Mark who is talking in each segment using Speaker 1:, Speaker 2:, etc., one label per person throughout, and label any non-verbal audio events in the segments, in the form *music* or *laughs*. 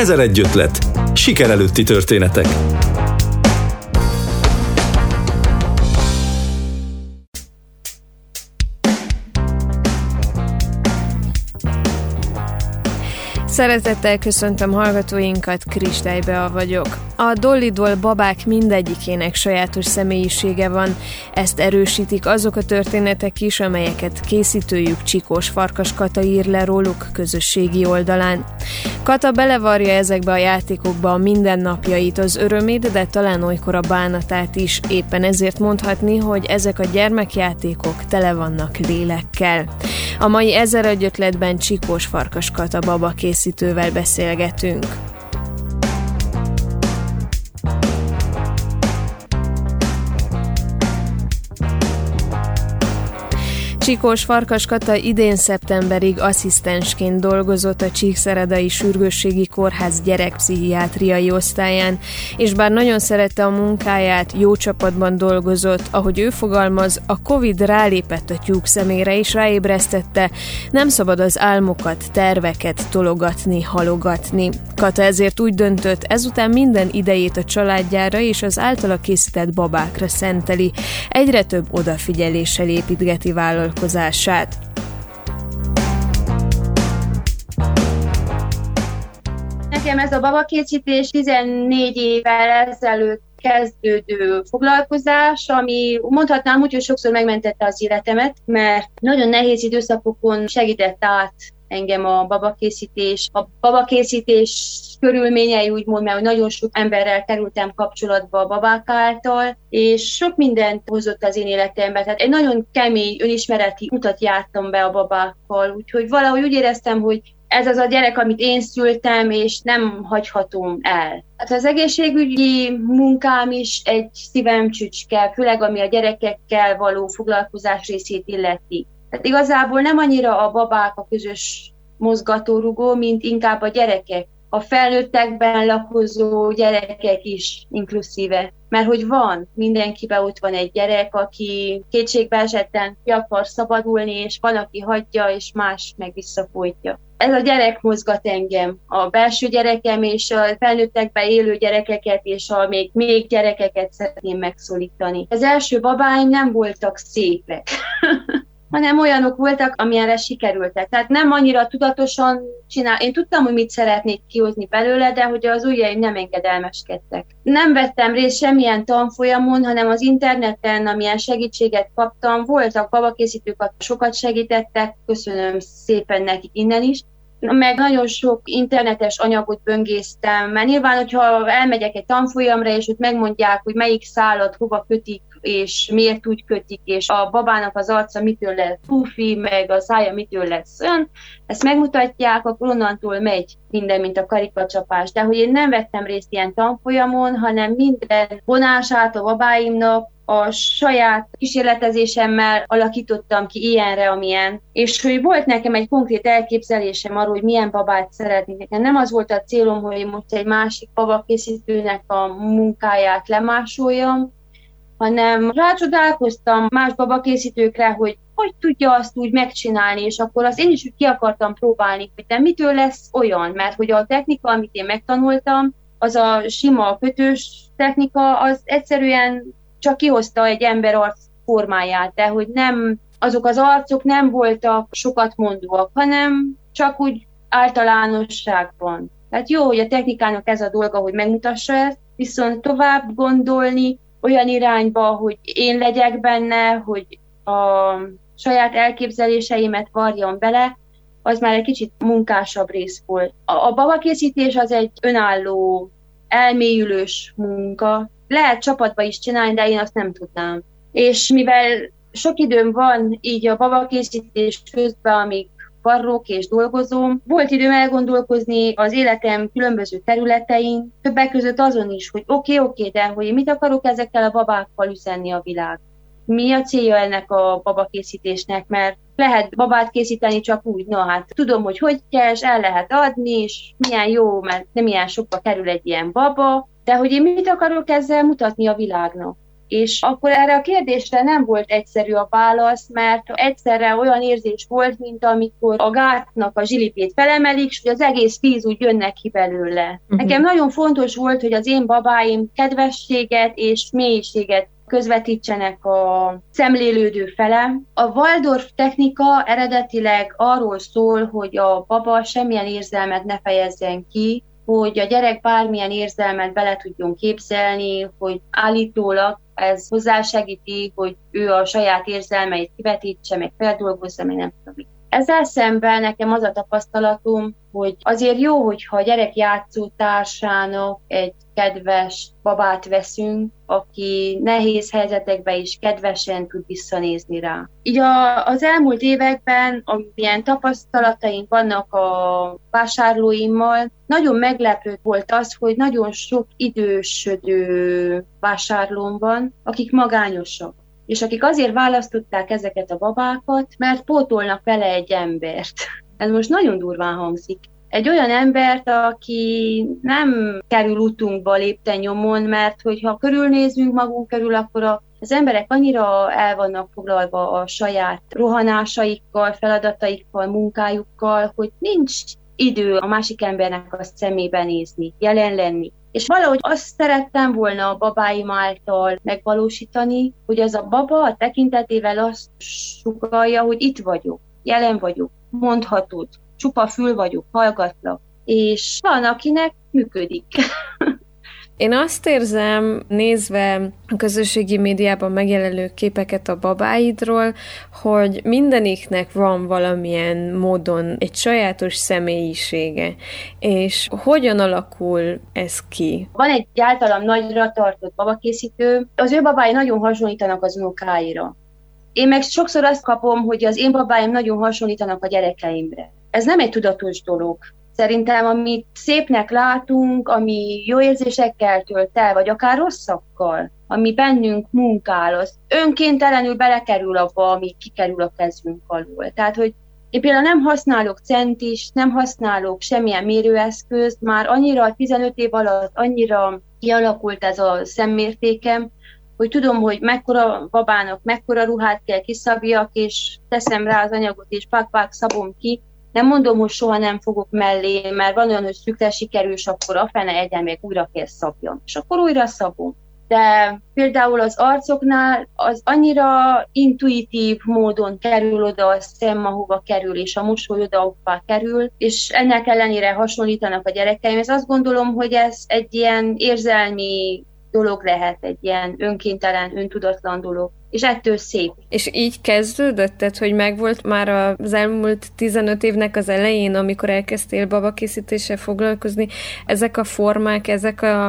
Speaker 1: Ezer egy ötlet. Siker előtti történetek.
Speaker 2: Szeretettel köszöntöm hallgatóinkat, Kristálybe vagyok. A Dollidol babák mindegyikének sajátos személyisége van, ezt erősítik azok a történetek is, amelyeket készítőjük Csikós Farkas Kata ír le róluk közösségi oldalán. Kata belevarja ezekbe a játékokba a mindennapjait, az örömét, de talán olykor a bánatát is. Éppen ezért mondhatni, hogy ezek a gyermekjátékok tele vannak lélekkel. A mai ezer egy ötletben Csikós Farkas Kata baba készítővel beszélgetünk. Csikós Farkas Kata idén szeptemberig asszisztensként dolgozott a Csíkszeredai Sürgősségi Kórház gyerekpszichiátriai osztályán, és bár nagyon szerette a munkáját, jó csapatban dolgozott, ahogy ő fogalmaz, a Covid rálépett a tyúk szemére és ráébresztette, nem szabad az álmokat, terveket tologatni, halogatni. Kata ezért úgy döntött, ezután minden idejét a családjára és az általa készített babákra szenteli, egyre több odafigyeléssel építgeti vállalkozását vállalkozását.
Speaker 3: Nekem ez a babakészítés 14 évvel ezelőtt kezdődő foglalkozás, ami mondhatnám úgy, hogy sokszor megmentette az életemet, mert nagyon nehéz időszakokon segített át engem a babakészítés. A babakészítés körülményei úgymond, mert nagyon sok emberrel kerültem kapcsolatba a babák által, és sok mindent hozott az én életembe. Tehát egy nagyon kemény, önismereti utat jártam be a babákkal, úgyhogy valahogy úgy éreztem, hogy ez az a gyerek, amit én szültem, és nem hagyhatom el. Hát az egészségügyi munkám is egy szívem csücske, főleg ami a gyerekekkel való foglalkozás részét illeti. Tehát igazából nem annyira a babák a közös mozgatórugó, mint inkább a gyerekek, a felnőttekben lakozó gyerekek is inkluszíve. Mert hogy van, mindenkiben ott van egy gyerek, aki kétségbe esetten ki akar szabadulni, és van, aki hagyja, és más meg visszafolytja. Ez a gyerek mozgat engem, a belső gyerekem és a felnőttekben élő gyerekeket és a még, még gyerekeket szeretném megszólítani. Az első babáim nem voltak szépek. *laughs* hanem olyanok voltak, amilyenre sikerültek. Tehát nem annyira tudatosan csinál. Én tudtam, hogy mit szeretnék kihozni belőle, de hogy az ujjaim nem engedelmeskedtek. Nem vettem részt semmilyen tanfolyamon, hanem az interneten, amilyen segítséget kaptam, voltak babakészítők, sokat segítettek, köszönöm szépen nekik innen is, meg nagyon sok internetes anyagot böngésztem, mert nyilván, hogyha elmegyek egy tanfolyamra, és ott megmondják, hogy melyik szállat hova kötik, és miért úgy kötik, és a babának az arca mitől lesz pufi, meg a szája mitől lesz olyan, ezt megmutatják, akkor onnantól megy minden, mint a karikacsapás. De hogy én nem vettem részt ilyen tanfolyamon, hanem minden vonását a babáimnak a saját kísérletezésemmel alakítottam ki ilyenre, amilyen. És hogy volt nekem egy konkrét elképzelésem arról, hogy milyen babát szeretnék. Nekem nem az volt a célom, hogy most egy másik babakészítőnek a munkáját lemásoljam, hanem rácsodálkoztam más babakészítőkre, hogy hogy tudja azt úgy megcsinálni, és akkor azt én is ki akartam próbálni, hogy de mitől lesz olyan, mert hogy a technika, amit én megtanultam, az a sima kötős technika, az egyszerűen csak kihozta egy ember arc formáját, de hogy nem, azok az arcok nem voltak sokat mondóak, hanem csak úgy általánosságban. Tehát jó, hogy a technikának ez a dolga, hogy megmutassa ezt, viszont tovább gondolni olyan irányba, hogy én legyek benne, hogy a saját elképzeléseimet varjon bele, az már egy kicsit munkásabb rész volt. A, a babakészítés az egy önálló, elmélyülős munka, lehet csapatba is csinálni, de én azt nem tudnám. És mivel sok időm van így a babakészítés közben, amíg varrók és dolgozom. Volt időm elgondolkozni az életem különböző területein, többek között azon is, hogy oké, okay, oké, okay, de hogy mit akarok ezekkel a babákkal üzenni a világ. Mi a célja ennek a babakészítésnek, mert lehet babát készíteni csak úgy, na hát tudom, hogy hogy kell, és el lehet adni, és milyen jó, mert nem ilyen sokba kerül egy ilyen baba, de hogy én mit akarok ezzel mutatni a világnak? És akkor erre a kérdésre nem volt egyszerű a válasz, mert egyszerre olyan érzés volt, mint amikor a gátnak a zsilipét felemelik, és hogy az egész víz úgy jönnek ki belőle. Uh-huh. Nekem nagyon fontos volt, hogy az én babáim kedvességet és mélységet közvetítsenek a szemlélődő fele. A Waldorf technika eredetileg arról szól, hogy a baba semmilyen érzelmet ne fejezzen ki, hogy a gyerek bármilyen érzelmet bele tudjon képzelni, hogy állítólag ez hozzásegíti, hogy ő a saját érzelmeit kivetítse, meg feldolgozza, meg nem tudom. Ezzel szemben nekem az a tapasztalatom, hogy azért jó, hogyha a gyerek játszótársának egy kedves babát veszünk, aki nehéz helyzetekben is kedvesen tud visszanézni rá. Így a, az elmúlt években, amilyen tapasztalataink vannak a vásárlóimmal, nagyon meglepő volt az, hogy nagyon sok idősödő vásárlóm van, akik magányosak és akik azért választották ezeket a babákat, mert pótolnak vele egy embert. Ez most nagyon durván hangzik. Egy olyan embert, aki nem kerül utunkba lépten nyomon, mert hogyha körülnézünk magunk körül, akkor a az emberek annyira el vannak foglalva a saját rohanásaikkal, feladataikkal, munkájukkal, hogy nincs idő a másik embernek a szemébe nézni, jelen lenni. És valahogy azt szerettem volna a babáim által megvalósítani, hogy az a baba a tekintetével azt sugalja, hogy itt vagyok, jelen vagyok, mondhatod, csupa fül vagyok, hallgatlak. És van, akinek működik. *laughs*
Speaker 4: Én azt érzem, nézve a közösségi médiában megjelenő képeket a babáidról, hogy mindeniknek van valamilyen módon egy sajátos személyisége. És hogyan alakul ez ki?
Speaker 3: Van egy általam nagyra tartott babakészítő, az ő babái nagyon hasonlítanak az unokáira. Én meg sokszor azt kapom, hogy az én babáim nagyon hasonlítanak a gyerekeimre. Ez nem egy tudatos dolog. Szerintem, amit szépnek látunk, ami jó érzésekkel tölt el, vagy akár rosszakkal, ami bennünk munkál, az önkéntelenül belekerül abba, ami kikerül a kezünk alól. Tehát, hogy én például nem használok centis, nem használok semmilyen mérőeszközt, már annyira 15 év alatt annyira kialakult ez a szemmértékem, hogy tudom, hogy mekkora babának mekkora ruhát kell kiszabjak, és teszem rá az anyagot, és pak-pak szabom ki, nem mondom, hogy soha nem fogok mellé, mert van olyan, hogy szükre sikerül, akkor a fene egyen még újra kell szabjam. És akkor újra szabom. De például az arcoknál az annyira intuitív módon kerül oda a szem, ahova kerül, és a mosoly oda, ahova kerül, és ennek ellenére hasonlítanak a gyerekeim. Ez azt gondolom, hogy ez egy ilyen érzelmi dolog lehet, egy ilyen önkéntelen, öntudatlan dolog és ettől szép.
Speaker 4: És így kezdődött, tehát, hogy megvolt már az elmúlt 15 évnek az elején, amikor elkezdtél babakészítéssel foglalkozni, ezek a formák, ezek a,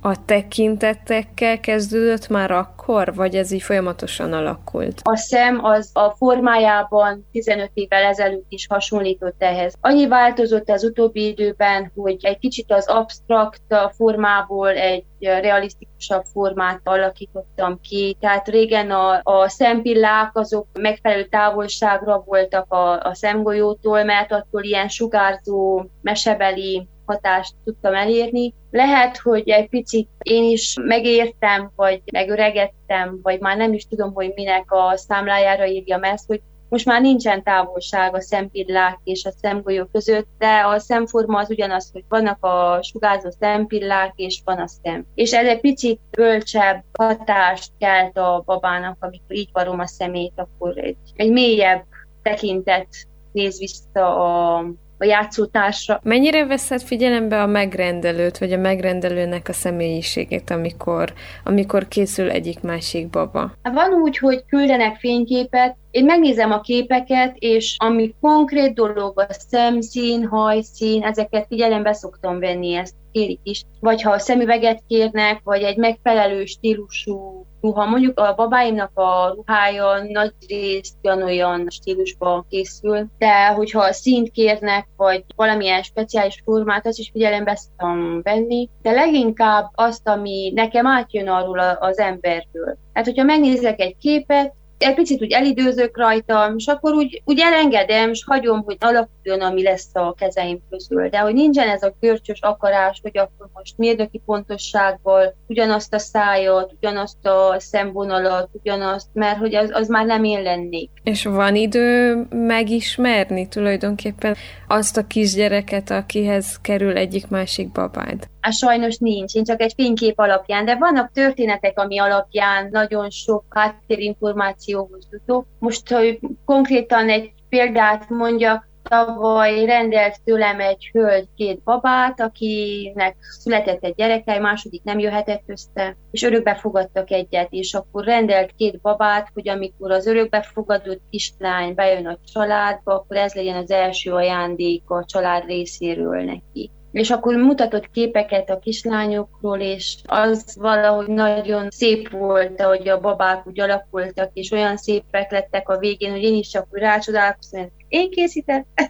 Speaker 4: a tekintetekkel kezdődött már akkor, vagy ez így folyamatosan alakult?
Speaker 3: A szem az a formájában 15 évvel ezelőtt is hasonlított ehhez. Annyi változott az utóbbi időben, hogy egy kicsit az absztrakt formából egy realisztikusabb formát alakítottam ki. Tehát régen a, a szempillák azok megfelelő távolságra voltak a, a szemgolyótól, mert attól ilyen sugárzó, mesebeli hatást tudtam elérni. Lehet, hogy egy picit én is megértem, vagy megöregettem, vagy már nem is tudom, hogy minek a számlájára írjam ezt, hogy most már nincsen távolság a szempillák és a szemgolyó között, de a szemforma az ugyanaz, hogy vannak a sugárzó szempillák, és van a szem. És ez egy picit bölcsebb hatást kelt a babának, amikor így varom a szemét, akkor egy, egy mélyebb tekintet néz vissza a a játszótársra.
Speaker 4: Mennyire veszed figyelembe a megrendelőt, vagy a megrendelőnek a személyiségét, amikor, amikor készül egyik-másik baba?
Speaker 3: Van úgy, hogy küldenek fényképet, én megnézem a képeket, és ami konkrét dolog, a szemszín, hajszín, ezeket figyelembe szoktam venni, ezt kérik is. Vagy ha a szemüveget kérnek, vagy egy megfelelő stílusú ruha. Mondjuk a babáimnak a ruhája nagy részt olyan stílusban készül, de hogyha a színt kérnek, vagy valamilyen speciális formát, azt is figyelembe szoktam venni, de leginkább azt, ami nekem átjön arról az emberről. Hát, hogyha megnézek egy képet, egy picit úgy elidőzök rajta, és akkor úgy, úgy elengedem, és hagyom, hogy alakuljon, ami lesz a kezeim közül. De hogy nincsen ez a görcsös akarás, hogy akkor most mérnöki pontossággal ugyanazt a szájat, ugyanazt a szemvonalat, ugyanazt, mert hogy az, az már nem én lennék.
Speaker 4: És van idő megismerni tulajdonképpen azt a kisgyereket, akihez kerül egyik-másik babád?
Speaker 3: Hát sajnos nincs, én csak egy fénykép alapján, de vannak történetek, ami alapján nagyon sok háttérinformációhoz jutok. Most, hogy konkrétan egy példát mondjak, tavaly rendelt tőlem egy hölgy két babát, akinek született egy gyereke, második nem jöhetett össze, és örökbe fogadtak egyet, és akkor rendelt két babát, hogy amikor az örökbefogadott kislány bejön a családba, akkor ez legyen az első ajándék a család részéről neki és akkor mutatott képeket a kislányokról, és az valahogy nagyon szép volt, hogy a babák úgy alakultak, és olyan szépek lettek a végén, hogy én is csak úgy rácsodálkoztam, hogy én készítettem.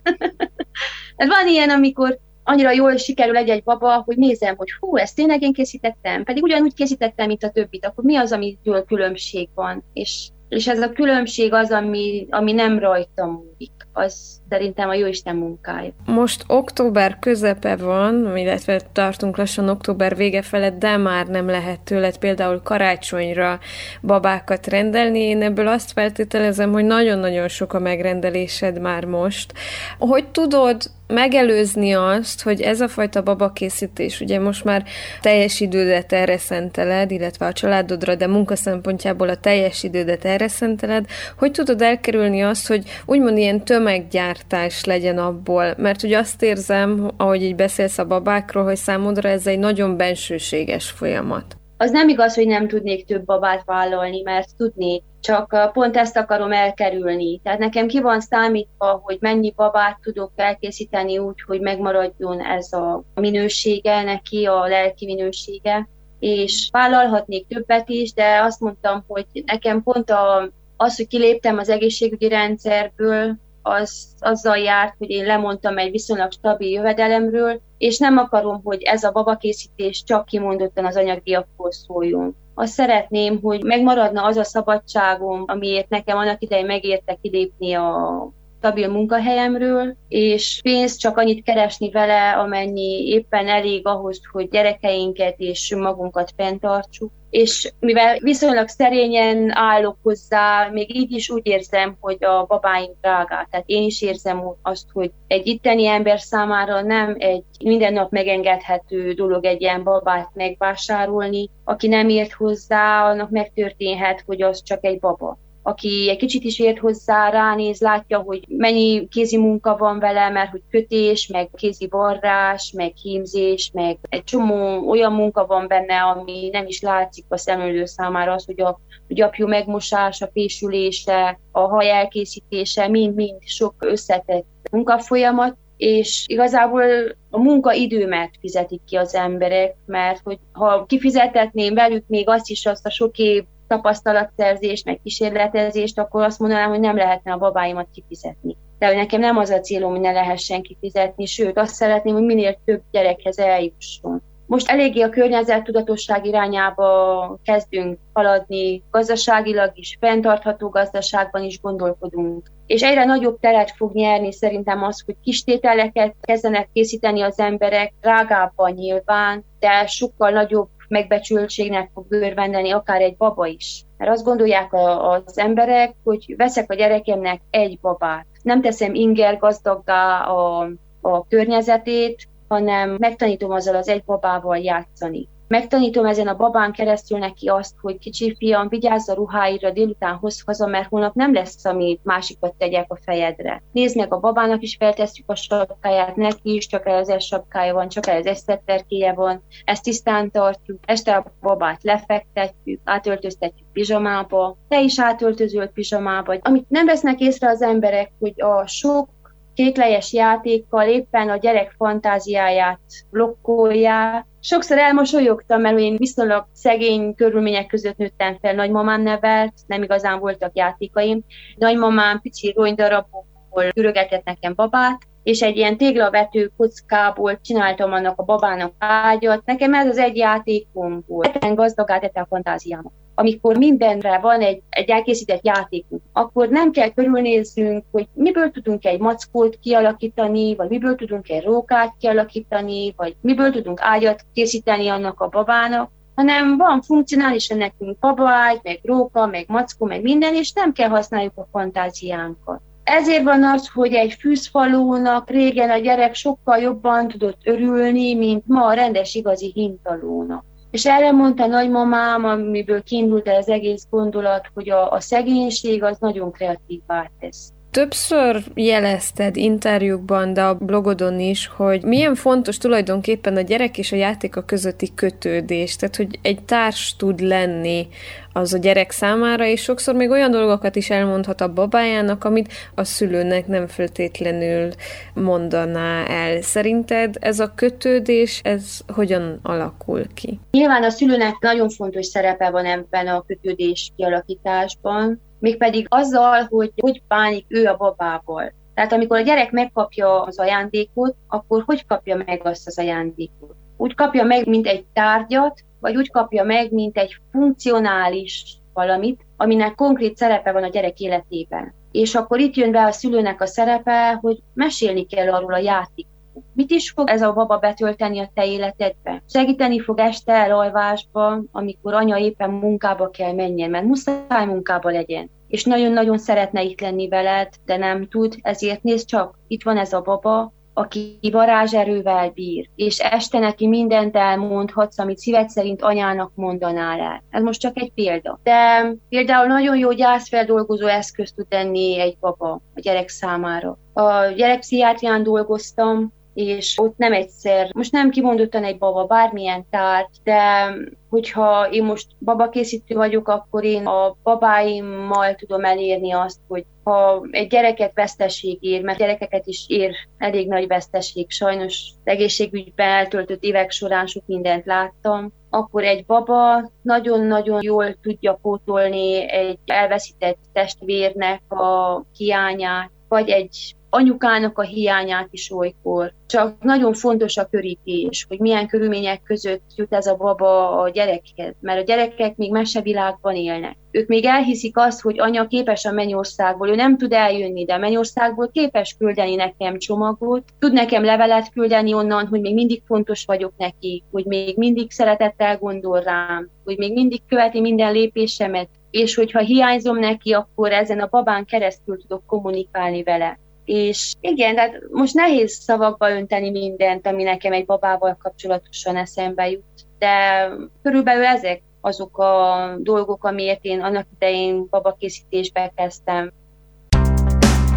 Speaker 3: *laughs* Van ilyen, amikor annyira jól sikerül egy-egy baba, hogy nézem, hogy hú, ezt tényleg én készítettem, pedig ugyanúgy készítettem, mint a többit, akkor mi az, amitől különbség van? És, és ez a különbség az, ami, ami nem rajtam múlik az szerintem a Jóisten munkája.
Speaker 4: Most október közepe van, illetve tartunk lassan október vége felett, de már nem lehet tőled például karácsonyra babákat rendelni. Én ebből azt feltételezem, hogy nagyon-nagyon sok a megrendelésed már most. Hogy tudod megelőzni azt, hogy ez a fajta babakészítés, ugye most már teljes idődet erre szenteled, illetve a családodra, de munka szempontjából a teljes idődet erre szenteled, hogy tudod elkerülni azt, hogy úgymond ilyen tömeggyártás legyen abból, mert ugye azt érzem, ahogy így beszélsz a babákról, hogy számodra ez egy nagyon bensőséges folyamat.
Speaker 3: Az nem igaz, hogy nem tudnék több babát vállalni, mert tudnék, csak pont ezt akarom elkerülni. Tehát nekem ki van számítva, hogy mennyi babát tudok elkészíteni úgy, hogy megmaradjon ez a minősége neki, a lelki minősége, és vállalhatnék többet is, de azt mondtam, hogy nekem pont a, az, hogy kiléptem az egészségügyi rendszerből, az azzal járt, hogy én lemondtam egy viszonylag stabil jövedelemről, és nem akarom, hogy ez a babakészítés csak kimondottan az anyagdiakból szóljon. Azt szeretném, hogy megmaradna az a szabadságom, amiért nekem annak idején megérte kilépni a stabil munkahelyemről, és pénzt csak annyit keresni vele, amennyi éppen elég ahhoz, hogy gyerekeinket és magunkat fenntartsuk. És mivel viszonylag szerényen állok hozzá, még így is úgy érzem, hogy a babáim drágák. Tehát én is érzem azt, hogy egy itteni ember számára nem egy minden nap megengedhető dolog egy ilyen babát megvásárolni. Aki nem ért hozzá, annak megtörténhet, hogy az csak egy baba aki egy kicsit is ért hozzá, ránéz, látja, hogy mennyi kézi munka van vele, mert hogy kötés, meg kézi varrás, meg hímzés, meg egy csomó olyan munka van benne, ami nem is látszik a szemlélő számára, az, hogy a gyapjú megmosása, fésülése, a haj elkészítése, mind-mind sok összetett munkafolyamat, és igazából a munkaidőmet fizetik ki az emberek, mert hogy ha kifizetetném velük még azt is, azt a sok év tapasztalatszerzést, meg kísérletezést, akkor azt mondanám, hogy nem lehetne a babáimat kifizetni. De hogy nekem nem az a célom, hogy ne lehessen kifizetni, sőt azt szeretném, hogy minél több gyerekhez eljusson. Most eléggé a környezet tudatosság irányába kezdünk haladni, gazdaságilag is, fenntartható gazdaságban is gondolkodunk. És egyre nagyobb teret fog nyerni szerintem az, hogy kistételeket kezdenek készíteni az emberek, drágábban nyilván, de sokkal nagyobb megbecsültségnek fog örvendeni akár egy baba is. Mert azt gondolják a, az emberek, hogy veszek a gyerekemnek egy babát. Nem teszem inger gazdaggá a, a környezetét, hanem megtanítom azzal az egy babával játszani. Megtanítom ezen a babán keresztül neki azt, hogy kicsi fiam, vigyázz a ruháira, délután hoz haza, mert holnap nem lesz, amit másikat tegyek a fejedre. Nézd meg, a babának is feltesszük a sapkáját, neki is csak ez sapkája van, csak ez szetterkéje van, ezt tisztán tartjuk, este a babát lefektetjük, átöltöztetjük pizsamába, te is átöltözöl pizsamába. Amit nem vesznek észre az emberek, hogy a sok kéklejes játékkal éppen a gyerek fantáziáját blokkolják. Sokszor elmosolyogtam, mert én viszonylag szegény körülmények között nőttem fel, nagymamám nevelt, nem igazán voltak játékaim. Nagymamám pici ronydarabokból ürögetett nekem babát, és egy ilyen téglavető kockából csináltam annak a babának ágyat. Nekem ez az egy játékom volt. Eten gazdagát, a fantáziámat. Amikor mindenre van egy, egy elkészített játékunk, akkor nem kell körülnézzünk, hogy miből tudunk egy mackót kialakítani, vagy miből tudunk egy rókát kialakítani, vagy miből tudunk ágyat készíteni annak a babának, hanem van funkcionálisan nekünk babaágy, meg róka, meg mackó, meg minden, és nem kell használjuk a fantáziánkat. Ezért van az, hogy egy fűzfalónak régen a gyerek sokkal jobban tudott örülni, mint ma a rendes igazi hintalónak. És erre mondta nagymamám, amiből kiindult el az egész gondolat, hogy a, a szegénység az nagyon kreatívvá tesz.
Speaker 2: Többször jelezted interjúkban, de a blogodon is, hogy milyen fontos tulajdonképpen a gyerek és a játéka közötti kötődés, tehát hogy egy társ tud lenni az a gyerek számára, és sokszor még olyan dolgokat is elmondhat a babájának, amit a szülőnek nem feltétlenül mondaná el. Szerinted ez a kötődés, ez hogyan alakul ki?
Speaker 3: Nyilván a szülőnek nagyon fontos szerepe van ebben a kötődés kialakításban, mégpedig azzal, hogy hogy bánik ő a babával. Tehát amikor a gyerek megkapja az ajándékot, akkor hogy kapja meg azt az ajándékot? Úgy kapja meg, mint egy tárgyat, vagy úgy kapja meg, mint egy funkcionális valamit, aminek konkrét szerepe van a gyerek életében. És akkor itt jön be a szülőnek a szerepe, hogy mesélni kell arról a játék. Mit is fog ez a baba betölteni a te életedbe? Segíteni fog este elalvásba, amikor anya éppen munkába kell menjen, mert muszáj munkába legyen és nagyon-nagyon szeretne itt lenni veled, de nem tud, ezért nézd csak, itt van ez a baba, aki varázserővel bír, és este neki mindent elmondhatsz, amit szíved szerint anyának mondanál el. Ez most csak egy példa. De például nagyon jó gyászfeldolgozó eszköz tud lenni egy baba a gyerek számára. A gyerekpszichiátrián dolgoztam, és ott nem egyszer, most nem kimondottan egy baba, bármilyen tárgy, de hogyha én most babakészítő vagyok, akkor én a babáimmal tudom elérni azt, hogy ha egy gyereket veszteség ér, mert gyerekeket is ér elég nagy veszteség, sajnos egészségügyben eltöltött évek során sok mindent láttam, akkor egy baba nagyon-nagyon jól tudja pótolni egy elveszített testvérnek a hiányát, vagy egy anyukának a hiányát is olykor. Csak nagyon fontos a körítés, hogy milyen körülmények között jut ez a baba a gyerekhez, mert a gyerekek még mesevilágban élnek. Ők még elhiszik azt, hogy anya képes a mennyországból, ő nem tud eljönni, de a mennyországból képes küldeni nekem csomagot, tud nekem levelet küldeni onnan, hogy még mindig fontos vagyok neki, hogy még mindig szeretettel gondol rám, hogy még mindig követi minden lépésemet, és hogyha hiányzom neki, akkor ezen a babán keresztül tudok kommunikálni vele. És igen, tehát most nehéz szavakba önteni mindent, ami nekem egy babával kapcsolatosan eszembe jut, de körülbelül ezek azok a dolgok, amiért én annak idején babakészítésbe kezdtem.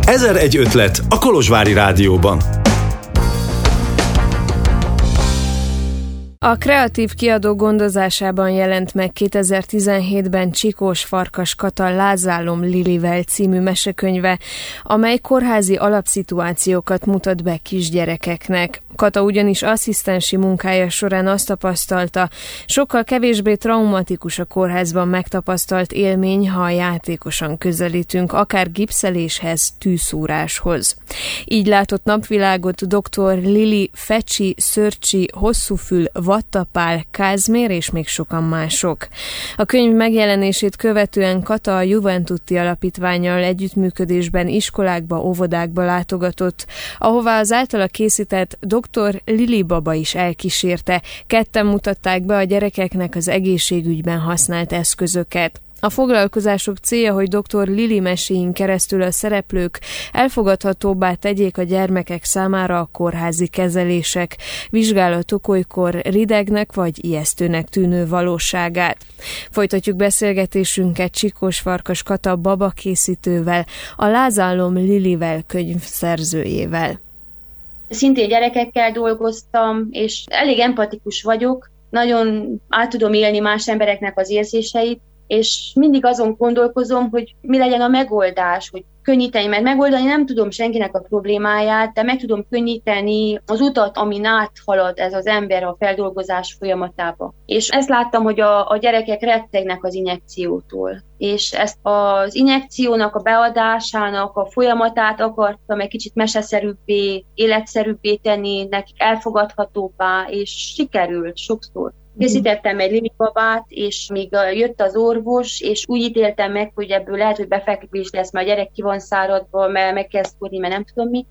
Speaker 1: Ezer egy ötlet a Kolozsvári Rádióban.
Speaker 2: A kreatív kiadó gondozásában jelent meg 2017-ben Csikós Farkas Kata Lázálom Lilivel című mesekönyve, amely kórházi alapszituációkat mutat be kisgyerekeknek. Kata ugyanis asszisztensi munkája során azt tapasztalta, sokkal kevésbé traumatikus a kórházban megtapasztalt élmény, ha játékosan közelítünk, akár gipszeléshez, tűszúráshoz. Így látott napvilágot dr. Lili Fecsi, Szörcsi, Hosszúfül, Vattapál, Kázmér és még sokan mások. A könyv megjelenését követően Kata a Juventuti Alapítványal együttműködésben iskolákba, óvodákba látogatott, ahová az általa készített dr. Lili Baba is elkísérte. Ketten mutatták be a gyerekeknek az egészségügyben használt eszközöket. A foglalkozások célja, hogy dr. Lili meséin keresztül a szereplők elfogadhatóbbá tegyék a gyermekek számára a kórházi kezelések, vizsgálatok olykor ridegnek vagy ijesztőnek tűnő valóságát. Folytatjuk beszélgetésünket Csikós Farkas Kata baba készítővel, a Lázálom Lilivel könyv szerzőjével.
Speaker 3: Szintén gyerekekkel dolgoztam, és elég empatikus vagyok, nagyon át tudom élni más embereknek az érzéseit, és mindig azon gondolkozom, hogy mi legyen a megoldás, hogy könnyíteni, mert megoldani nem tudom senkinek a problémáját, de meg tudom könnyíteni az utat, amin áthalad ez az ember a feldolgozás folyamatába. És ezt láttam, hogy a, a gyerekek rettegnek az injekciótól. És ezt az injekciónak a beadásának a folyamatát akartam egy kicsit meseszerűbbé, életszerűbbé tenni, nekik elfogadhatóbbá, és sikerült sokszor Készítettem egy limikabát, és még jött az orvos, és úgy ítéltem meg, hogy ebből lehet, hogy befekvés lesz, mert a gyerek ki van száradva, mert megkezd szúrni, mert nem tudom mi.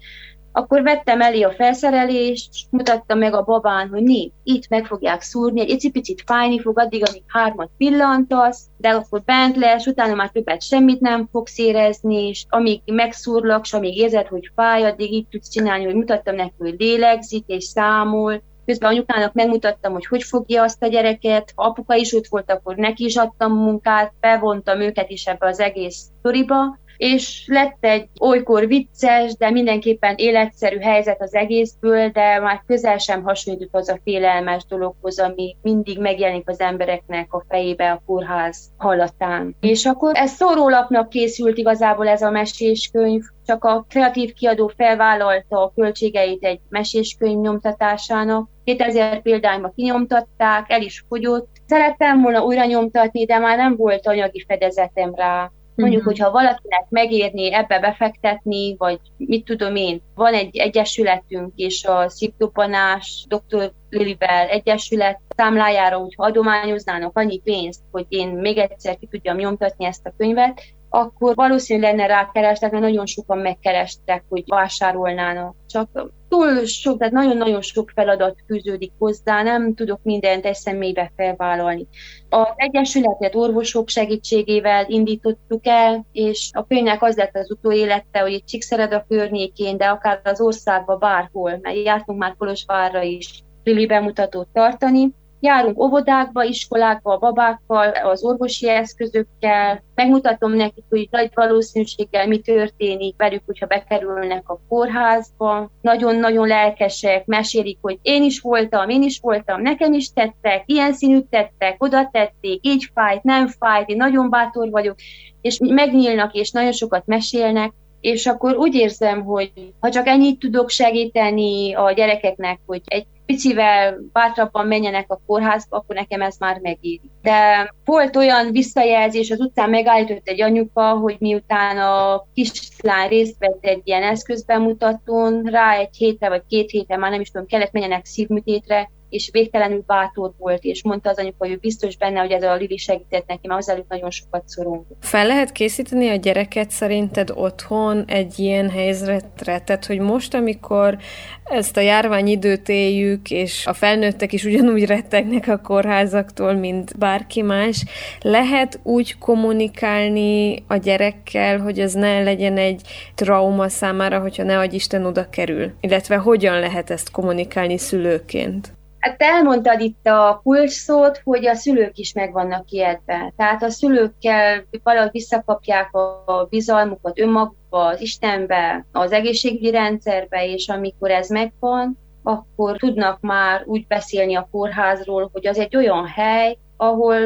Speaker 3: Akkor vettem elé a felszerelést, mutattam meg a babán, hogy né, itt meg fogják szúrni, egy picit fájni fog, addig, amíg hármat pillantasz, de akkor bent lesz, utána már többet semmit nem fogsz érezni, és amíg megszúrlak, és amíg érzed, hogy fáj, addig így tudsz csinálni, hogy mutattam neki, hogy lélegzik és számol, Közben anyukának megmutattam, hogy hogy fogja azt a gyereket. Ha apuka is ott volt, akkor neki is adtam munkát, bevontam őket is ebbe az egész sztoriba, és lett egy olykor vicces, de mindenképpen életszerű helyzet az egészből, de már közel sem hasonlít az a félelmes dologhoz, ami mindig megjelenik az embereknek a fejébe a kórház hallatán. És akkor ez szórólapnak készült igazából ez a meséskönyv, csak a kreatív kiadó felvállalta a költségeit egy meséskönyv nyomtatásának. 2000 példányba kinyomtatták, el is fogyott. Szerettem volna újra nyomtatni, de már nem volt anyagi fedezetem rá. Mondjuk, uh-huh. hogyha valakinek megérni ebbe befektetni, vagy mit tudom én, van egy egyesületünk, és a szívdobbanás dr. Lilivel egyesület számlájára, hogyha adományoznának annyi pénzt, hogy én még egyszer ki tudjam nyomtatni ezt a könyvet, akkor valószínűleg lenne rákerestek, mert nagyon sokan megkerestek, hogy vásárolnának. Csak túl sok, tehát nagyon-nagyon sok feladat fűződik hozzá, nem tudok mindent egy személybe felvállalni. Az Egyesületet orvosok segítségével indítottuk el, és a könyvnek az lett az utóélete, hogy itt Csíkszered a környékén, de akár az országban bárhol, mert jártunk már Kolozsvárra is, Lili bemutatót tartani, Járunk óvodákba, iskolákba, a babákkal, az orvosi eszközökkel, megmutatom nekik, hogy nagy valószínűséggel mi történik velük, hogyha bekerülnek a kórházba. Nagyon-nagyon lelkesek, mesélik, hogy én is voltam, én is voltam, nekem is tettek, ilyen színűt tettek, oda tették, így fájt, nem fájt, én nagyon bátor vagyok, és megnyílnak, és nagyon sokat mesélnek, és akkor úgy érzem, hogy ha csak ennyit tudok segíteni a gyerekeknek, hogy egy picivel bátrabban menjenek a kórházba, akkor nekem ez már megéri. De volt olyan visszajelzés, az utcán megállított egy anyuka, hogy miután a kislány részt vett egy ilyen eszközbemutatón, rá egy hétre vagy két hétre, már nem is tudom, kellett menjenek szívműtétre, és végtelenül bátor volt, és mondta az anyuka, hogy ő biztos benne, hogy ez a Lili segített neki, mert előtt nagyon sokat szorong.
Speaker 4: Fel lehet készíteni a gyereket szerinted otthon egy ilyen helyzetre? Tehát, hogy most, amikor ezt a járványidőt éljük, és a felnőttek is ugyanúgy rettegnek a kórházaktól, mint bárki más, lehet úgy kommunikálni a gyerekkel, hogy az ne legyen egy trauma számára, hogyha ne adj Isten oda kerül? Illetve hogyan lehet ezt kommunikálni szülőként?
Speaker 3: Hát elmondtad itt a kulcsszót, hogy a szülők is meg vannak ijedve. Tehát a szülőkkel valahogy visszakapják a bizalmukat önmagukba, az Istenbe, az egészségügyi rendszerbe, és amikor ez megvan, akkor tudnak már úgy beszélni a kórházról, hogy az egy olyan hely, ahol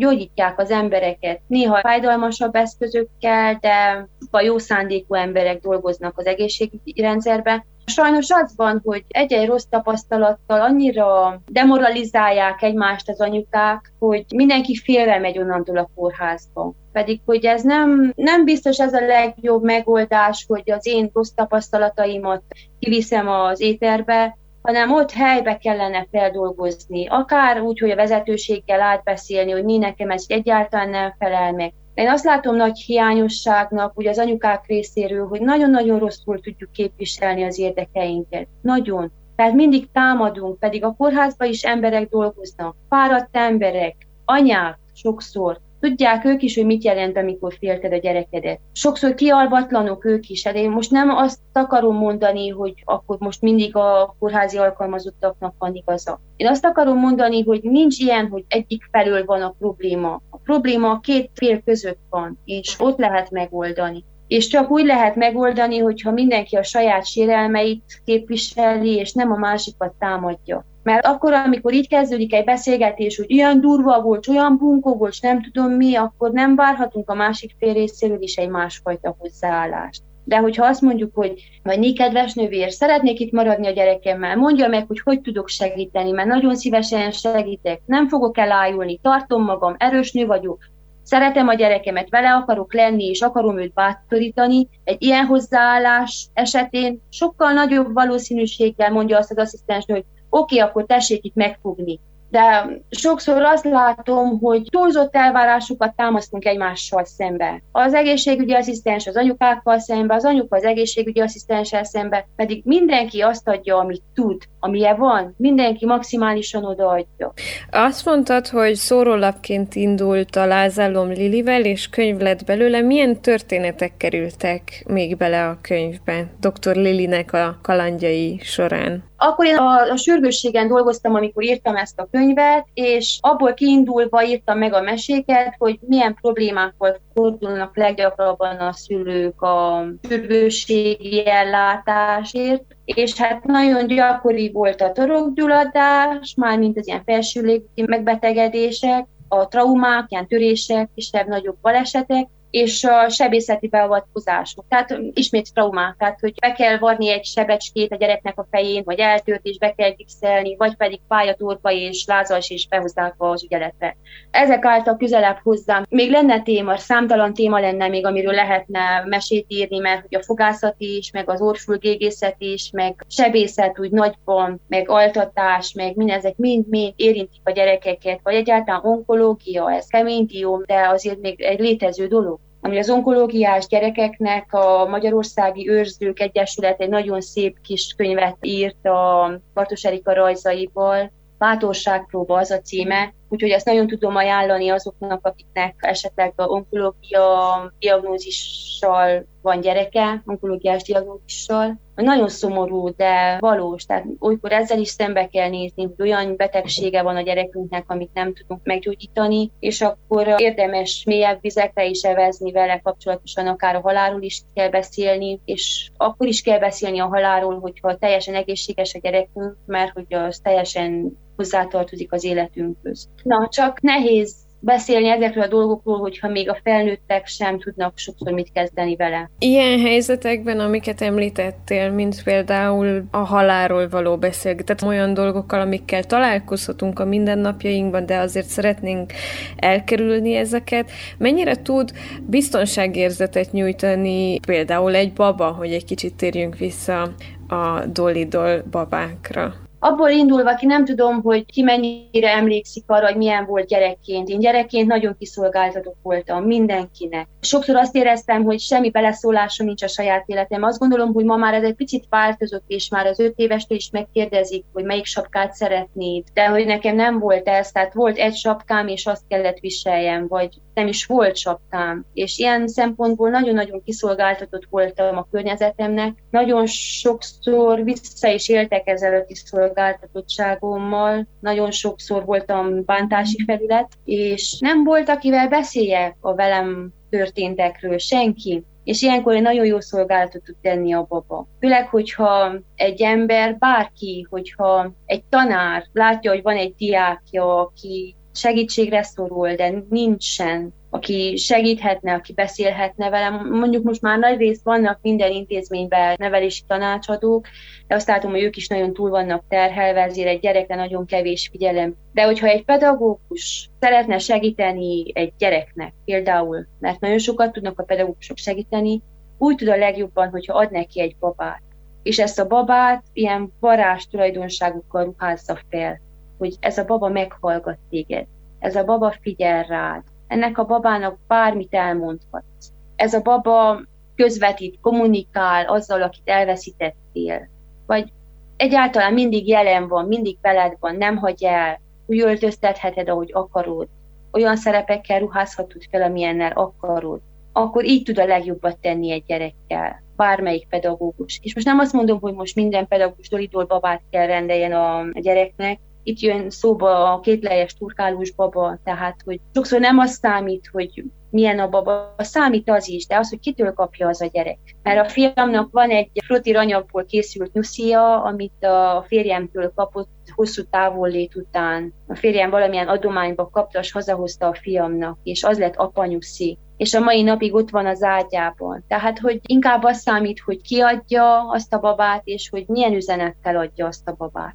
Speaker 3: gyógyítják az embereket. Néha fájdalmasabb eszközökkel, de a jó szándékú emberek dolgoznak az egészségügyi rendszerben. Sajnos az van, hogy egy-egy rossz tapasztalattal annyira demoralizálják egymást az anyukák, hogy mindenki félve megy onnantól a kórházba. Pedig, hogy ez nem, nem biztos ez a legjobb megoldás, hogy az én rossz tapasztalataimat kiviszem az éterbe, hanem ott helybe kellene feldolgozni. Akár úgy, hogy a vezetőséggel átbeszélni, hogy mi nekem ez egyáltalán nem felel meg. Én azt látom nagy hiányosságnak, ugye az anyukák részéről, hogy nagyon-nagyon rosszul tudjuk képviselni az érdekeinket. Nagyon. Tehát mindig támadunk, pedig a kórházban is emberek dolgoznak, fáradt emberek, anyák sokszor, Tudják ők is, hogy mit jelent, amikor félted a gyerekedet. Sokszor kialbatlanok ők is, de én most nem azt akarom mondani, hogy akkor most mindig a kórházi alkalmazottaknak van igaza. Én azt akarom mondani, hogy nincs ilyen, hogy egyik felől van a probléma. A probléma a két fél között van, és ott lehet megoldani. És csak úgy lehet megoldani, hogyha mindenki a saját sérelmeit képviseli, és nem a másikat támadja. Mert akkor, amikor így kezdődik egy beszélgetés, hogy ilyen durva volt, olyan bunkó volt, nem tudom mi, akkor nem várhatunk a másik fél részéről is egy másfajta hozzáállást. De hogyha azt mondjuk, hogy vagy né, kedves nővér, szeretnék itt maradni a gyerekemmel, mondja meg, hogy hogy tudok segíteni, mert nagyon szívesen segítek, nem fogok elájulni, tartom magam, erős nő vagyok, szeretem a gyerekemet, vele akarok lenni, és akarom őt bátorítani, egy ilyen hozzáállás esetén sokkal nagyobb valószínűséggel mondja azt az asszisztens, hogy oké, okay, akkor tessék itt megfogni. de sokszor azt látom, hogy túlzott elvárásokat támasztunk egymással szembe. Az egészségügyi asszisztens az anyukákkal szembe, az anyuka az egészségügyi asszisztenssel szembe, pedig mindenki azt adja, amit tud, amilyen van, mindenki maximálisan odaadja.
Speaker 4: Azt mondtad, hogy szórólapként indult a Lázálom Lilivel, és könyv lett belőle. Milyen történetek kerültek még bele a könyvbe dr. Lilinek a kalandjai során?
Speaker 3: Akkor én a, a sürgősségen dolgoztam, amikor írtam ezt a könyvet, és abból kiindulva írtam meg a meséket, hogy milyen problémákkal fordulnak leggyakrabban a szülők a sürgősségi ellátásért, és hát nagyon gyakori volt a torokgyulladás, mármint az ilyen felső megbetegedések, a traumák, ilyen törések, kisebb-nagyobb balesetek, és a sebészeti beavatkozások. Tehát ismét traumák, tehát hogy be kell varni egy sebecskét a gyereknek a fején, vagy eltört és be kell fixelni, vagy pedig fájatorpa és lázas és behozzák az ügyeletre. Ezek által közelebb hozzám. Még lenne téma, számtalan téma lenne még, amiről lehetne mesét írni, mert hogy a fogászat is, meg az orfülgégészet is, meg sebészet úgy nagyban, meg altatás, meg mindezek mind-mind érintik a gyerekeket, vagy egyáltalán onkológia, ez kemény dió, de azért még egy létező dolog ami az onkológiás gyerekeknek a Magyarországi Őrzők Egyesület egy nagyon szép kis könyvet írt a Bartos Erika rajzaival, Bátorságpróba az a címe, úgyhogy ezt nagyon tudom ajánlani azoknak, akiknek esetleg onkológia diagnózissal van gyereke, onkológiás diagnózissal. Nagyon szomorú, de valós, tehát olykor ezzel is szembe kell nézni, hogy olyan betegsége van a gyerekünknek, amit nem tudunk meggyógyítani, és akkor érdemes mélyebb vizekre is evezni vele kapcsolatosan, akár a halálról is kell beszélni, és akkor is kell beszélni a halálról, hogyha teljesen egészséges a gyerekünk, mert hogy az teljesen hozzátartozik az életünkhöz. Na, csak nehéz beszélni ezekről a dolgokról, hogyha még a felnőttek sem tudnak sokszor mit kezdeni vele.
Speaker 4: Ilyen helyzetekben, amiket említettél, mint például a halálról való beszélgetés, olyan dolgokkal, amikkel találkozhatunk a mindennapjainkban, de azért szeretnénk elkerülni ezeket, mennyire tud biztonságérzetet nyújtani például egy baba, hogy egy kicsit térjünk vissza a dolidol babákra?
Speaker 3: Abból indulva ki nem tudom, hogy ki mennyire emlékszik arra, hogy milyen volt gyerekként. Én gyerekként nagyon kiszolgáltatott voltam mindenkinek. Sokszor azt éreztem, hogy semmi beleszólásom nincs a saját életem. Azt gondolom, hogy ma már ez egy picit változott, és már az öt évestől is megkérdezik, hogy melyik sapkát szeretnéd. De hogy nekem nem volt ez, tehát volt egy sapkám, és azt kellett viseljem, vagy nem is volt sapkám. És ilyen szempontból nagyon-nagyon kiszolgáltatott voltam a környezetemnek. Nagyon sokszor vissza is éltek ezzel a kiszolgáltatottságommal. Nagyon sokszor voltam bántási felület, és nem volt, akivel beszéljek a velem történtekről, senki. És ilyenkor egy nagyon jó szolgálatot tud tenni a baba. Főleg, hogyha egy ember, bárki, hogyha egy tanár látja, hogy van egy diákja, aki segítségre szorul, de nincsen, aki segíthetne, aki beszélhetne velem. Mondjuk most már nagy rész vannak minden intézményben nevelési tanácsadók, de azt látom, hogy ők is nagyon túl vannak terhelve, ezért egy gyerekre nagyon kevés figyelem. De hogyha egy pedagógus szeretne segíteni egy gyereknek, például, mert nagyon sokat tudnak a pedagógusok segíteni, úgy tud a legjobban, hogyha ad neki egy babát. És ezt a babát ilyen varázs tulajdonságokkal ruházza fel hogy ez a baba meghallgat téged, ez a baba figyel rád, ennek a babának bármit elmondhatsz. Ez a baba közvetít, kommunikál azzal, akit elveszítettél, vagy egyáltalán mindig jelen van, mindig veled van, nem hagy el, úgy öltöztetheted, ahogy akarod, olyan szerepekkel ruházhatod fel, amilyennel akarod, akkor így tud a legjobbat tenni egy gyerekkel, bármelyik pedagógus. És most nem azt mondom, hogy most minden pedagógus dolitól babát kell rendeljen a gyereknek, itt jön szóba a kétlejes turkálós baba, tehát hogy sokszor nem az számít, hogy milyen a baba, számít az is, de az, hogy kitől kapja az a gyerek. Mert a fiamnak van egy frotir anyagból készült nyuszia, amit a férjemtől kapott hosszú távollét után. A férjem valamilyen adományba kapta, és hazahozta a fiamnak, és az lett apanyuszi és a mai napig ott van az ágyában. Tehát, hogy inkább az számít, hogy ki adja azt a babát, és hogy milyen üzenettel adja azt a babát.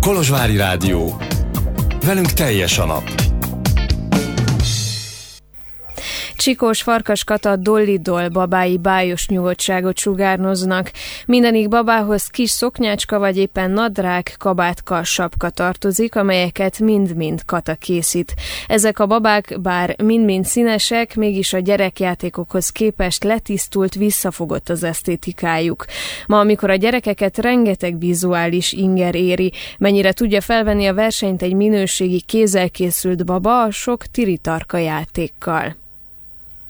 Speaker 1: Kolozsvári Rádió. Velünk teljes a nap.
Speaker 4: Csikós Farkas Kata Dolly Doll babái bájos nyugodtságot sugárnoznak. Mindenik babához kis szoknyácska vagy éppen nadrág, kabátka, sapka tartozik, amelyeket mind-mind Kata készít. Ezek a babák bár mind-mind színesek, mégis a gyerekjátékokhoz képest letisztult, visszafogott az esztétikájuk. Ma, amikor a gyerekeket rengeteg vizuális inger éri, mennyire tudja felvenni a versenyt egy minőségi kézzel készült baba a sok tiritarka játékkal.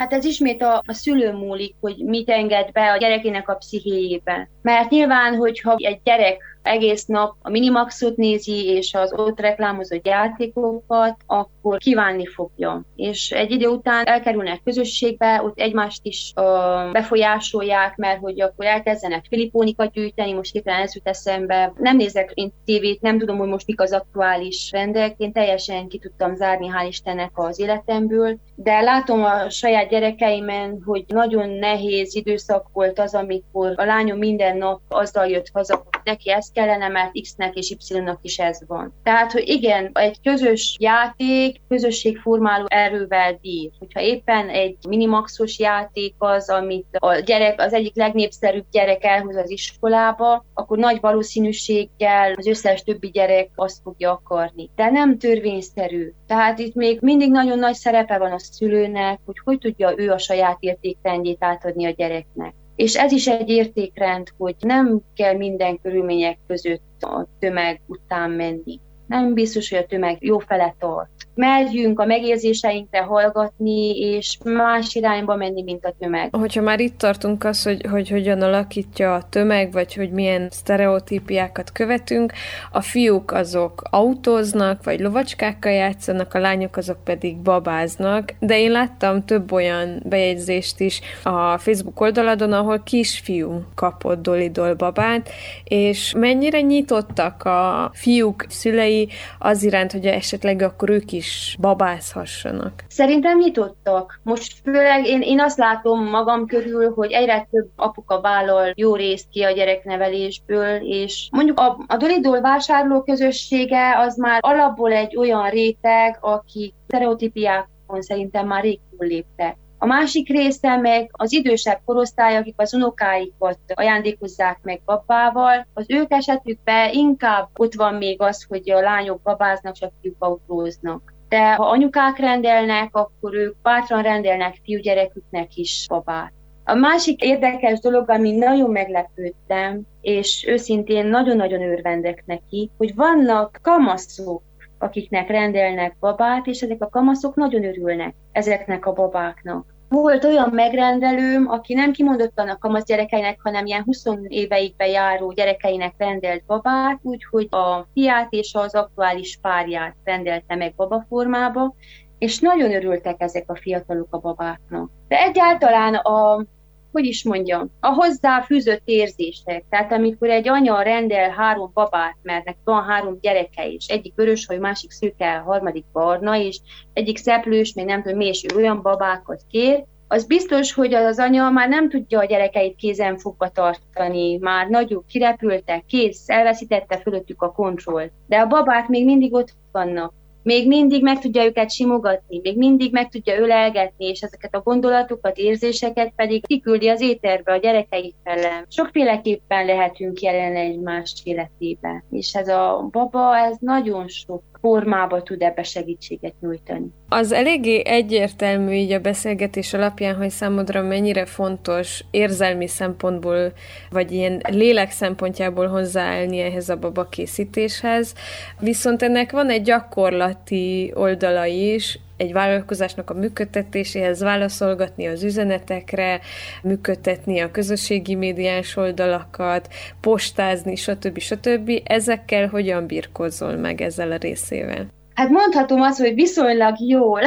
Speaker 3: Hát ez ismét a, a szülő múlik, hogy mit enged be a gyerekének a pszichéjébe. Mert nyilván, hogyha egy gyerek egész nap a Minimaxot nézi, és az ott reklámozott játékokat, akkor kívánni fogja. És egy idő után elkerülnek közösségbe, ott egymást is uh, befolyásolják, mert hogy akkor elkezdenek filipónikat gyűjteni, most hirtelen ez jut eszembe. Nem nézek én tévét, nem tudom, hogy most mik az aktuális rendek, én teljesen ki tudtam zárni, hál' Istennek az életemből, de látom a saját gyerekeimen, hogy nagyon nehéz időszak volt az, amikor a lányom minden nap azzal jött haza, hogy neki ezt kellene, mert X-nek és Y-nak is ez van. Tehát, hogy igen, egy közös játék közösségformáló erővel bír. Hogyha éppen egy minimaxos játék az, amit a gyerek, az egyik legnépszerűbb gyerek elhoz az iskolába, akkor nagy valószínűséggel az összes többi gyerek azt fogja akarni. De nem törvényszerű. Tehát itt még mindig nagyon nagy szerepe van a szülőnek, hogy hogy tudja ő a saját értékrendjét átadni a gyereknek. És ez is egy értékrend, hogy nem kell minden körülmények között a tömeg után menni. Nem biztos, hogy a tömeg jó fele tart merjünk a megérzéseinkre hallgatni, és más irányba menni, mint a tömeg.
Speaker 4: Hogyha már itt tartunk az, hogy, hogy hogyan alakítja a tömeg, vagy hogy milyen sztereotípiákat követünk, a fiúk azok autóznak, vagy lovacskákkal játszanak, a lányok azok pedig babáznak, de én láttam több olyan bejegyzést is a Facebook oldaladon, ahol kisfiú kapott dolidol babát, és mennyire nyitottak a fiúk szülei az iránt, hogy esetleg akkor ők is is babázhassanak?
Speaker 3: Szerintem nyitottak. Most főleg én, én azt látom magam körül, hogy egyre több apuka vállal jó részt ki a gyereknevelésből, és mondjuk a, a Dolidol vásárló közössége az már alapból egy olyan réteg, aki sztereotípiákon szerintem már rég léptek. A másik része meg az idősebb korosztály, akik az unokáikat ajándékozzák meg babával, az ők esetükben inkább ott van még az, hogy a lányok babáznak, csak fiúk autóznak de ha anyukák rendelnek, akkor ők bátran rendelnek fiúgyereküknek is babát. A másik érdekes dolog, ami nagyon meglepődtem, és őszintén nagyon-nagyon örvendek neki, hogy vannak kamaszok, akiknek rendelnek babát, és ezek a kamaszok nagyon örülnek ezeknek a babáknak. Volt olyan megrendelőm, aki nem kimondottan a kamasz gyerekeinek, hanem ilyen 20 éveikbe járó gyerekeinek rendelt babát, úgyhogy a fiát és az aktuális párját rendelte meg babaformába, és nagyon örültek ezek a fiatalok a babáknak. De egyáltalán a hogy is mondjam, a hozzá fűzött érzések. Tehát amikor egy anya rendel három babát, mert neki van három gyereke is, egyik vörös, hogy másik szürke, harmadik barna, és egyik szeplős, még nem tudom mi, és olyan babákat kér, az biztos, hogy az anya már nem tudja a gyerekeit kézen fogva tartani, már nagyobb kirepültek, kész, elveszítette fölöttük a kontrollt. De a babák még mindig ott vannak még mindig meg tudja őket simogatni, még mindig meg tudja ölelgetni, és ezeket a gondolatokat, érzéseket pedig kiküldi az éterbe a gyerekeik felem. Sokféleképpen lehetünk jelen egymás életébe, és ez a baba, ez nagyon sok formába tud ebbe segítséget nyújtani.
Speaker 4: Az eléggé egyértelmű így a beszélgetés alapján, hogy számodra mennyire fontos érzelmi szempontból, vagy ilyen lélek szempontjából hozzáállni ehhez a baba készítéshez. Viszont ennek van egy gyakorlati oldala is, egy vállalkozásnak a működtetéséhez válaszolgatni az üzenetekre, működtetni a közösségi médiás oldalakat, postázni, stb. stb. Ezekkel hogyan birkozol meg ezzel a részével?
Speaker 3: Hát mondhatom azt, hogy viszonylag jól,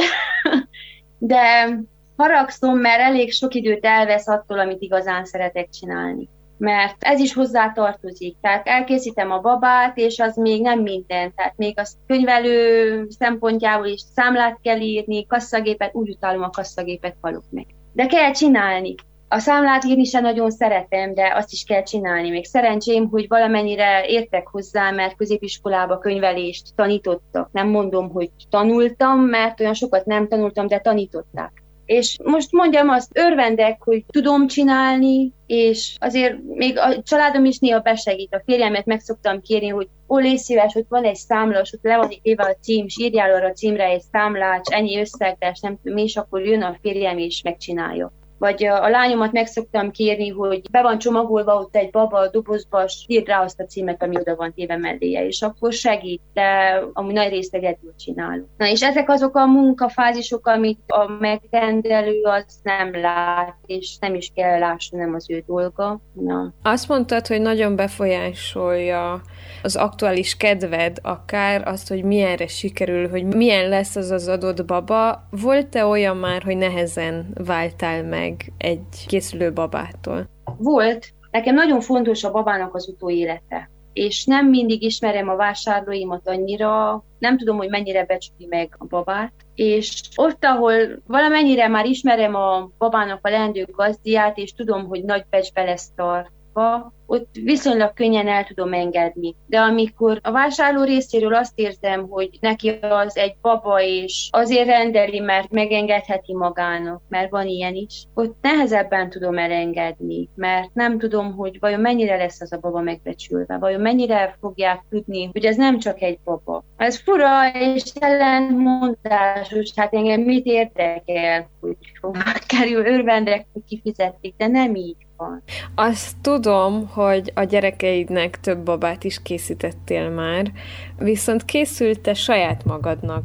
Speaker 3: *laughs* de haragszom, mert elég sok időt elvesz attól, amit igazán szeretek csinálni mert ez is hozzá tartozik. Tehát elkészítem a babát, és az még nem minden. Tehát még a könyvelő szempontjából is számlát kell írni, kasszagépet, úgy utálom a kasszagépet meg. De kell csinálni. A számlát írni sem nagyon szeretem, de azt is kell csinálni. Még szerencsém, hogy valamennyire értek hozzá, mert középiskolába könyvelést tanítottak. Nem mondom, hogy tanultam, mert olyan sokat nem tanultam, de tanították. És most mondjam azt, örvendek, hogy tudom csinálni, és azért még a családom is néha besegít. A férjemet meg szoktam kérni, hogy ó, légy szíves, hogy van egy számla, és ott le van éve a cím, és írjál arra a címre egy számlát, ennyi összeg, de nem tudom, és akkor jön a férjem és megcsinálja vagy a lányomat meg szoktam kérni, hogy be van csomagolva ott egy baba a dobozba, írd rá azt a címet, ami oda van téve melléje, és akkor segít, de amúgy nagy részt egyedül csinálunk. Na és ezek azok a munkafázisok, amit a megrendelő az nem lát, és nem is kell lásni, nem az ő dolga. Na.
Speaker 4: Azt mondtad, hogy nagyon befolyásolja az aktuális kedved, akár azt, hogy milyenre sikerül, hogy milyen lesz az az adott baba. Volt-e olyan már, hogy nehezen váltál meg egy készülő babától?
Speaker 3: Volt. Nekem nagyon fontos a babának az utóélete és nem mindig ismerem a vásárlóimat annyira, nem tudom, hogy mennyire becsüli meg a babát, és ott, ahol valamennyire már ismerem a babának a leendő gazdiát, és tudom, hogy nagy becsbe lesz tartva, ott viszonylag könnyen el tudom engedni. De amikor a vásárló részéről azt érzem, hogy neki az egy baba, és azért rendeli, mert megengedheti magának, mert van ilyen is, ott nehezebben tudom elengedni, mert nem tudom, hogy vajon mennyire lesz az a baba megbecsülve, vajon mennyire fogják tudni, hogy ez nem csak egy baba. Ez fura és ellentmondásos, hát engem mit érdekel, hogy kerül, örvendek, hogy kifizetik, de nem így van.
Speaker 4: Azt tudom, hogy a gyerekeidnek több babát is készítettél már, viszont készült-e saját magadnak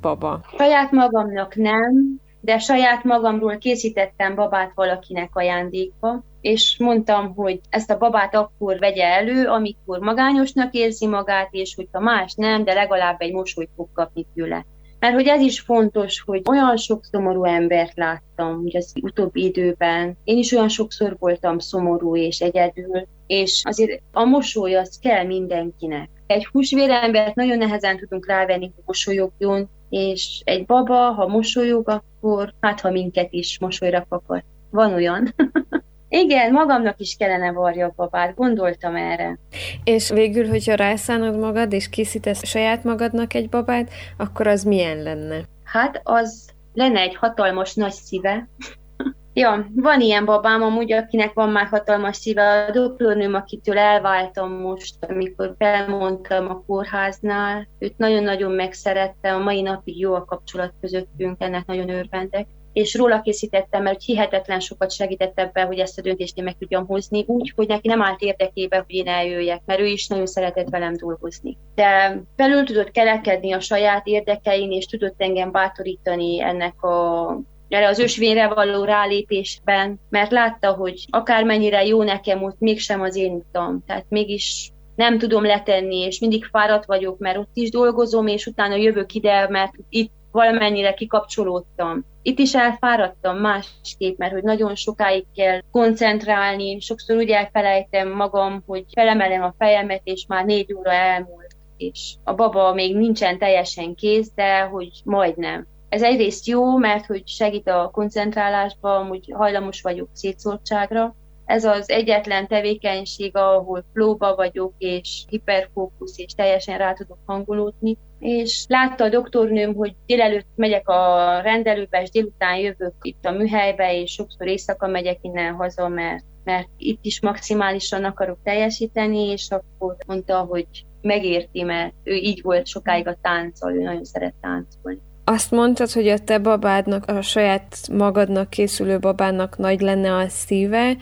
Speaker 4: baba?
Speaker 3: Saját magamnak nem, de saját magamról készítettem babát valakinek ajándékba, és mondtam, hogy ezt a babát akkor vegye elő, amikor magányosnak érzi magát, és hogyha más nem, de legalább egy mosolyt fog kapni tőle. Mert hogy ez is fontos, hogy olyan sok szomorú embert láttam, hogy az utóbbi időben. Én is olyan sokszor voltam szomorú és egyedül, és azért a mosoly az kell mindenkinek. Egy húsvérembert nagyon nehezen tudunk rávenni, hogy mosolyogjon, és egy baba, ha mosolyog, akkor hát ha minket is mosolyra kapott. Van olyan. *laughs* Igen, magamnak is kellene varja babát, gondoltam erre.
Speaker 4: És végül, hogyha rászánod magad, és készítesz saját magadnak egy babát, akkor az milyen lenne?
Speaker 3: Hát az lenne egy hatalmas nagy szíve. *laughs* ja, van ilyen babám amúgy, akinek van már hatalmas szíve. A doktornőm, akitől elváltam most, amikor felmondtam a kórháznál, őt nagyon-nagyon megszerette, a mai napig jó a kapcsolat közöttünk, ennek nagyon örvendek és róla készítettem, mert hihetetlen sokat segített ebben, hogy ezt a döntést én meg tudjam hozni, úgy, hogy neki nem állt érdekébe, hogy én eljöjjek, mert ő is nagyon szeretett velem dolgozni. De felül tudott kelekedni a saját érdekein, és tudott engem bátorítani ennek a erre az ösvényre való rálépésben, mert látta, hogy akármennyire jó nekem, ott mégsem az én utam. Tehát mégis nem tudom letenni, és mindig fáradt vagyok, mert ott is dolgozom, és utána jövök ide, mert itt valamennyire kikapcsolódtam. Itt is elfáradtam másképp, mert hogy nagyon sokáig kell koncentrálni, sokszor úgy elfelejtem magam, hogy felemelem a fejemet, és már négy óra elmúlt, és a baba még nincsen teljesen kész, de hogy majdnem. Ez egyrészt jó, mert hogy segít a koncentrálásban, hogy hajlamos vagyok szétszórtságra, ez az egyetlen tevékenység, ahol flóba vagyok, és hiperfókusz, és teljesen rá tudok hangolódni. És látta a doktornőm, hogy délelőtt megyek a rendelőbe, és délután jövök itt a műhelybe, és sokszor éjszaka megyek innen haza, mert, mert itt is maximálisan akarok teljesíteni, és akkor mondta, hogy megérti, mert ő így volt sokáig a táncol, ő nagyon szeret táncolni.
Speaker 4: Azt mondtad, hogy a te babádnak, a saját magadnak készülő babának nagy lenne a szíve,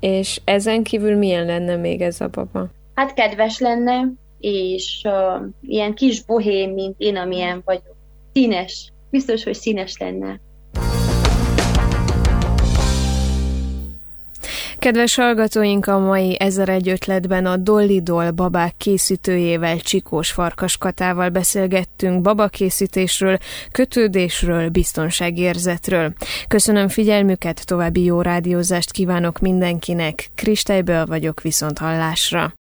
Speaker 4: és ezen kívül milyen lenne még ez a baba?
Speaker 3: Hát kedves lenne, és uh, ilyen kis bohém, mint én, amilyen vagyok. Színes. Biztos, hogy színes lenne.
Speaker 4: Kedves hallgatóink, a mai egy ötletben a Dolly Doll babák készítőjével, Csikós Farkaskatával beszélgettünk babakészítésről, kötődésről, biztonságérzetről. Köszönöm figyelmüket, további jó rádiózást kívánok mindenkinek. Kristályből vagyok viszont hallásra.